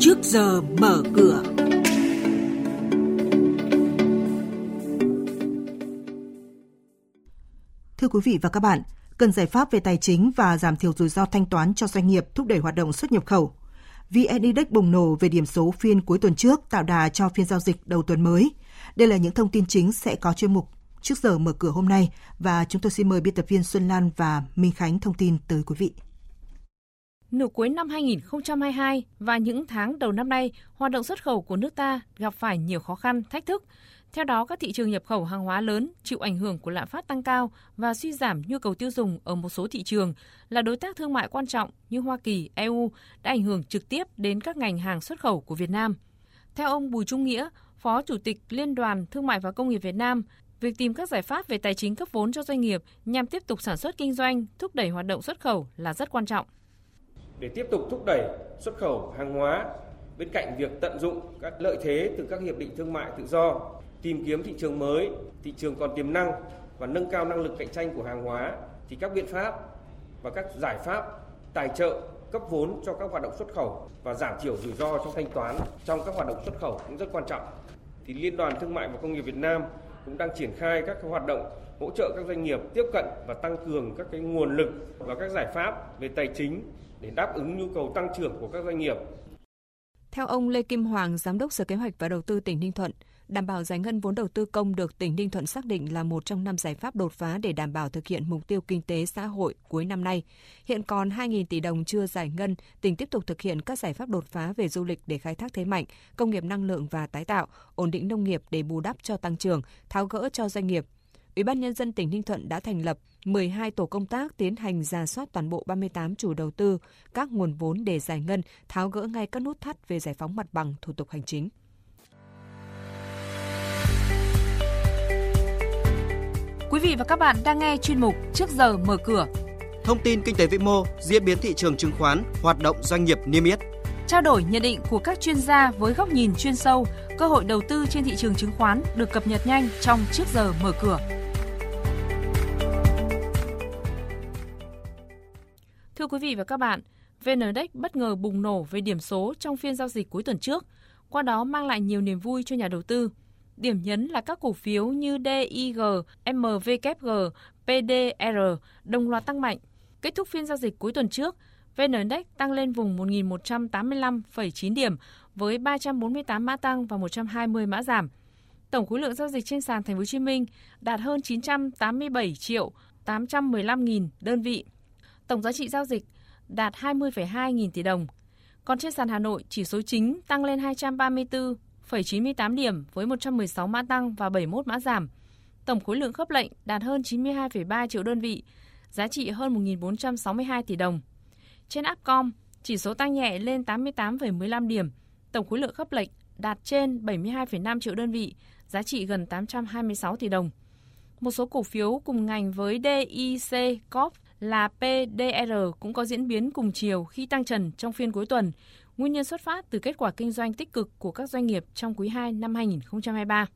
trước giờ mở cửa. Thưa quý vị và các bạn, cần giải pháp về tài chính và giảm thiểu rủi ro thanh toán cho doanh nghiệp thúc đẩy hoạt động xuất nhập khẩu. VN Index bùng nổ về điểm số phiên cuối tuần trước tạo đà cho phiên giao dịch đầu tuần mới. Đây là những thông tin chính sẽ có chuyên mục trước giờ mở cửa hôm nay và chúng tôi xin mời biên tập viên Xuân Lan và Minh Khánh thông tin tới quý vị. Nửa cuối năm 2022 và những tháng đầu năm nay, hoạt động xuất khẩu của nước ta gặp phải nhiều khó khăn, thách thức. Theo đó, các thị trường nhập khẩu hàng hóa lớn chịu ảnh hưởng của lạm phát tăng cao và suy giảm nhu cầu tiêu dùng ở một số thị trường là đối tác thương mại quan trọng như Hoa Kỳ, EU đã ảnh hưởng trực tiếp đến các ngành hàng xuất khẩu của Việt Nam. Theo ông Bùi Trung Nghĩa, Phó Chủ tịch Liên đoàn Thương mại và Công nghiệp Việt Nam, việc tìm các giải pháp về tài chính cấp vốn cho doanh nghiệp nhằm tiếp tục sản xuất kinh doanh, thúc đẩy hoạt động xuất khẩu là rất quan trọng. Để tiếp tục thúc đẩy xuất khẩu hàng hóa, bên cạnh việc tận dụng các lợi thế từ các hiệp định thương mại tự do, tìm kiếm thị trường mới, thị trường còn tiềm năng và nâng cao năng lực cạnh tranh của hàng hóa thì các biện pháp và các giải pháp tài trợ cấp vốn cho các hoạt động xuất khẩu và giảm thiểu rủi ro trong thanh toán trong các hoạt động xuất khẩu cũng rất quan trọng. Thì Liên đoàn Thương mại và Công nghiệp Việt Nam cũng đang triển khai các hoạt động hỗ trợ các doanh nghiệp tiếp cận và tăng cường các cái nguồn lực và các giải pháp về tài chính để đáp ứng nhu cầu tăng trưởng của các doanh nghiệp. Theo ông Lê Kim Hoàng, Giám đốc Sở Kế hoạch và Đầu tư tỉnh Ninh Thuận, đảm bảo giải ngân vốn đầu tư công được tỉnh Ninh Thuận xác định là một trong năm giải pháp đột phá để đảm bảo thực hiện mục tiêu kinh tế xã hội cuối năm nay. Hiện còn 2.000 tỷ đồng chưa giải ngân, tỉnh tiếp tục thực hiện các giải pháp đột phá về du lịch để khai thác thế mạnh, công nghiệp năng lượng và tái tạo, ổn định nông nghiệp để bù đắp cho tăng trưởng, tháo gỡ cho doanh nghiệp. Ủy ban nhân dân tỉnh Ninh Thuận đã thành lập 12 tổ công tác tiến hành ra soát toàn bộ 38 chủ đầu tư, các nguồn vốn để giải ngân, tháo gỡ ngay các nút thắt về giải phóng mặt bằng, thủ tục hành chính. Quý vị và các bạn đang nghe chuyên mục Trước giờ mở cửa. Thông tin kinh tế vĩ mô, diễn biến thị trường chứng khoán, hoạt động doanh nghiệp niêm yết. Trao đổi nhận định của các chuyên gia với góc nhìn chuyên sâu, cơ hội đầu tư trên thị trường chứng khoán được cập nhật nhanh trong Trước giờ mở cửa. Thưa quý vị và các bạn, VN Index bất ngờ bùng nổ về điểm số trong phiên giao dịch cuối tuần trước, qua đó mang lại nhiều niềm vui cho nhà đầu tư. Điểm nhấn là các cổ phiếu như DIG, MVKG, PDR đồng loạt tăng mạnh. Kết thúc phiên giao dịch cuối tuần trước, VN Index tăng lên vùng 1.185,9 điểm với 348 mã tăng và 120 mã giảm. Tổng khối lượng giao dịch trên sàn Thành phố Hồ Chí Minh đạt hơn 987 triệu 815 nghìn đơn vị. Tổng giá trị giao dịch đạt 20,2 nghìn tỷ đồng. Còn trên sàn Hà Nội, chỉ số chính tăng lên 234,98 điểm với 116 mã tăng và 71 mã giảm. Tổng khối lượng khớp lệnh đạt hơn 92,3 triệu đơn vị, giá trị hơn 1.462 tỷ đồng. Trên Upcom, chỉ số tăng nhẹ lên 88,15 điểm, tổng khối lượng khớp lệnh đạt trên 72,5 triệu đơn vị, giá trị gần 826 tỷ đồng. Một số cổ phiếu cùng ngành với DIC Corp là PDR cũng có diễn biến cùng chiều khi tăng trần trong phiên cuối tuần, nguyên nhân xuất phát từ kết quả kinh doanh tích cực của các doanh nghiệp trong quý 2 năm 2023.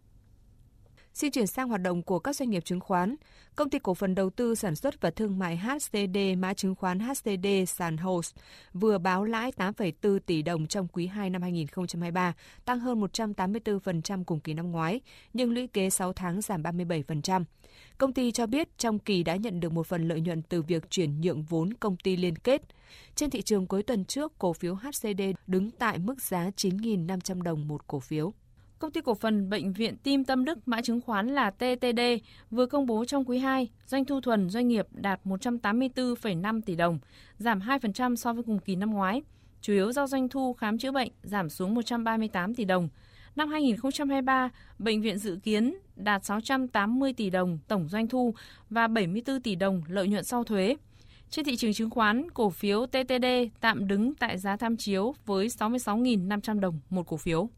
Xin chuyển sang hoạt động của các doanh nghiệp chứng khoán. Công ty cổ phần đầu tư sản xuất và thương mại HCD mã chứng khoán HCD sàn Host vừa báo lãi 8,4 tỷ đồng trong quý 2 năm 2023, tăng hơn 184% cùng kỳ năm ngoái, nhưng lũy kế 6 tháng giảm 37%. Công ty cho biết trong kỳ đã nhận được một phần lợi nhuận từ việc chuyển nhượng vốn công ty liên kết. Trên thị trường cuối tuần trước, cổ phiếu HCD đứng tại mức giá 9.500 đồng một cổ phiếu. Công ty cổ phần Bệnh viện Tim Tâm Đức mã chứng khoán là TTD vừa công bố trong quý 2, doanh thu thuần doanh nghiệp đạt 184,5 tỷ đồng, giảm 2% so với cùng kỳ năm ngoái, chủ yếu do doanh thu khám chữa bệnh giảm xuống 138 tỷ đồng. Năm 2023, bệnh viện dự kiến đạt 680 tỷ đồng tổng doanh thu và 74 tỷ đồng lợi nhuận sau thuế. Trên thị trường chứng khoán, cổ phiếu TTD tạm đứng tại giá tham chiếu với 66.500 đồng một cổ phiếu.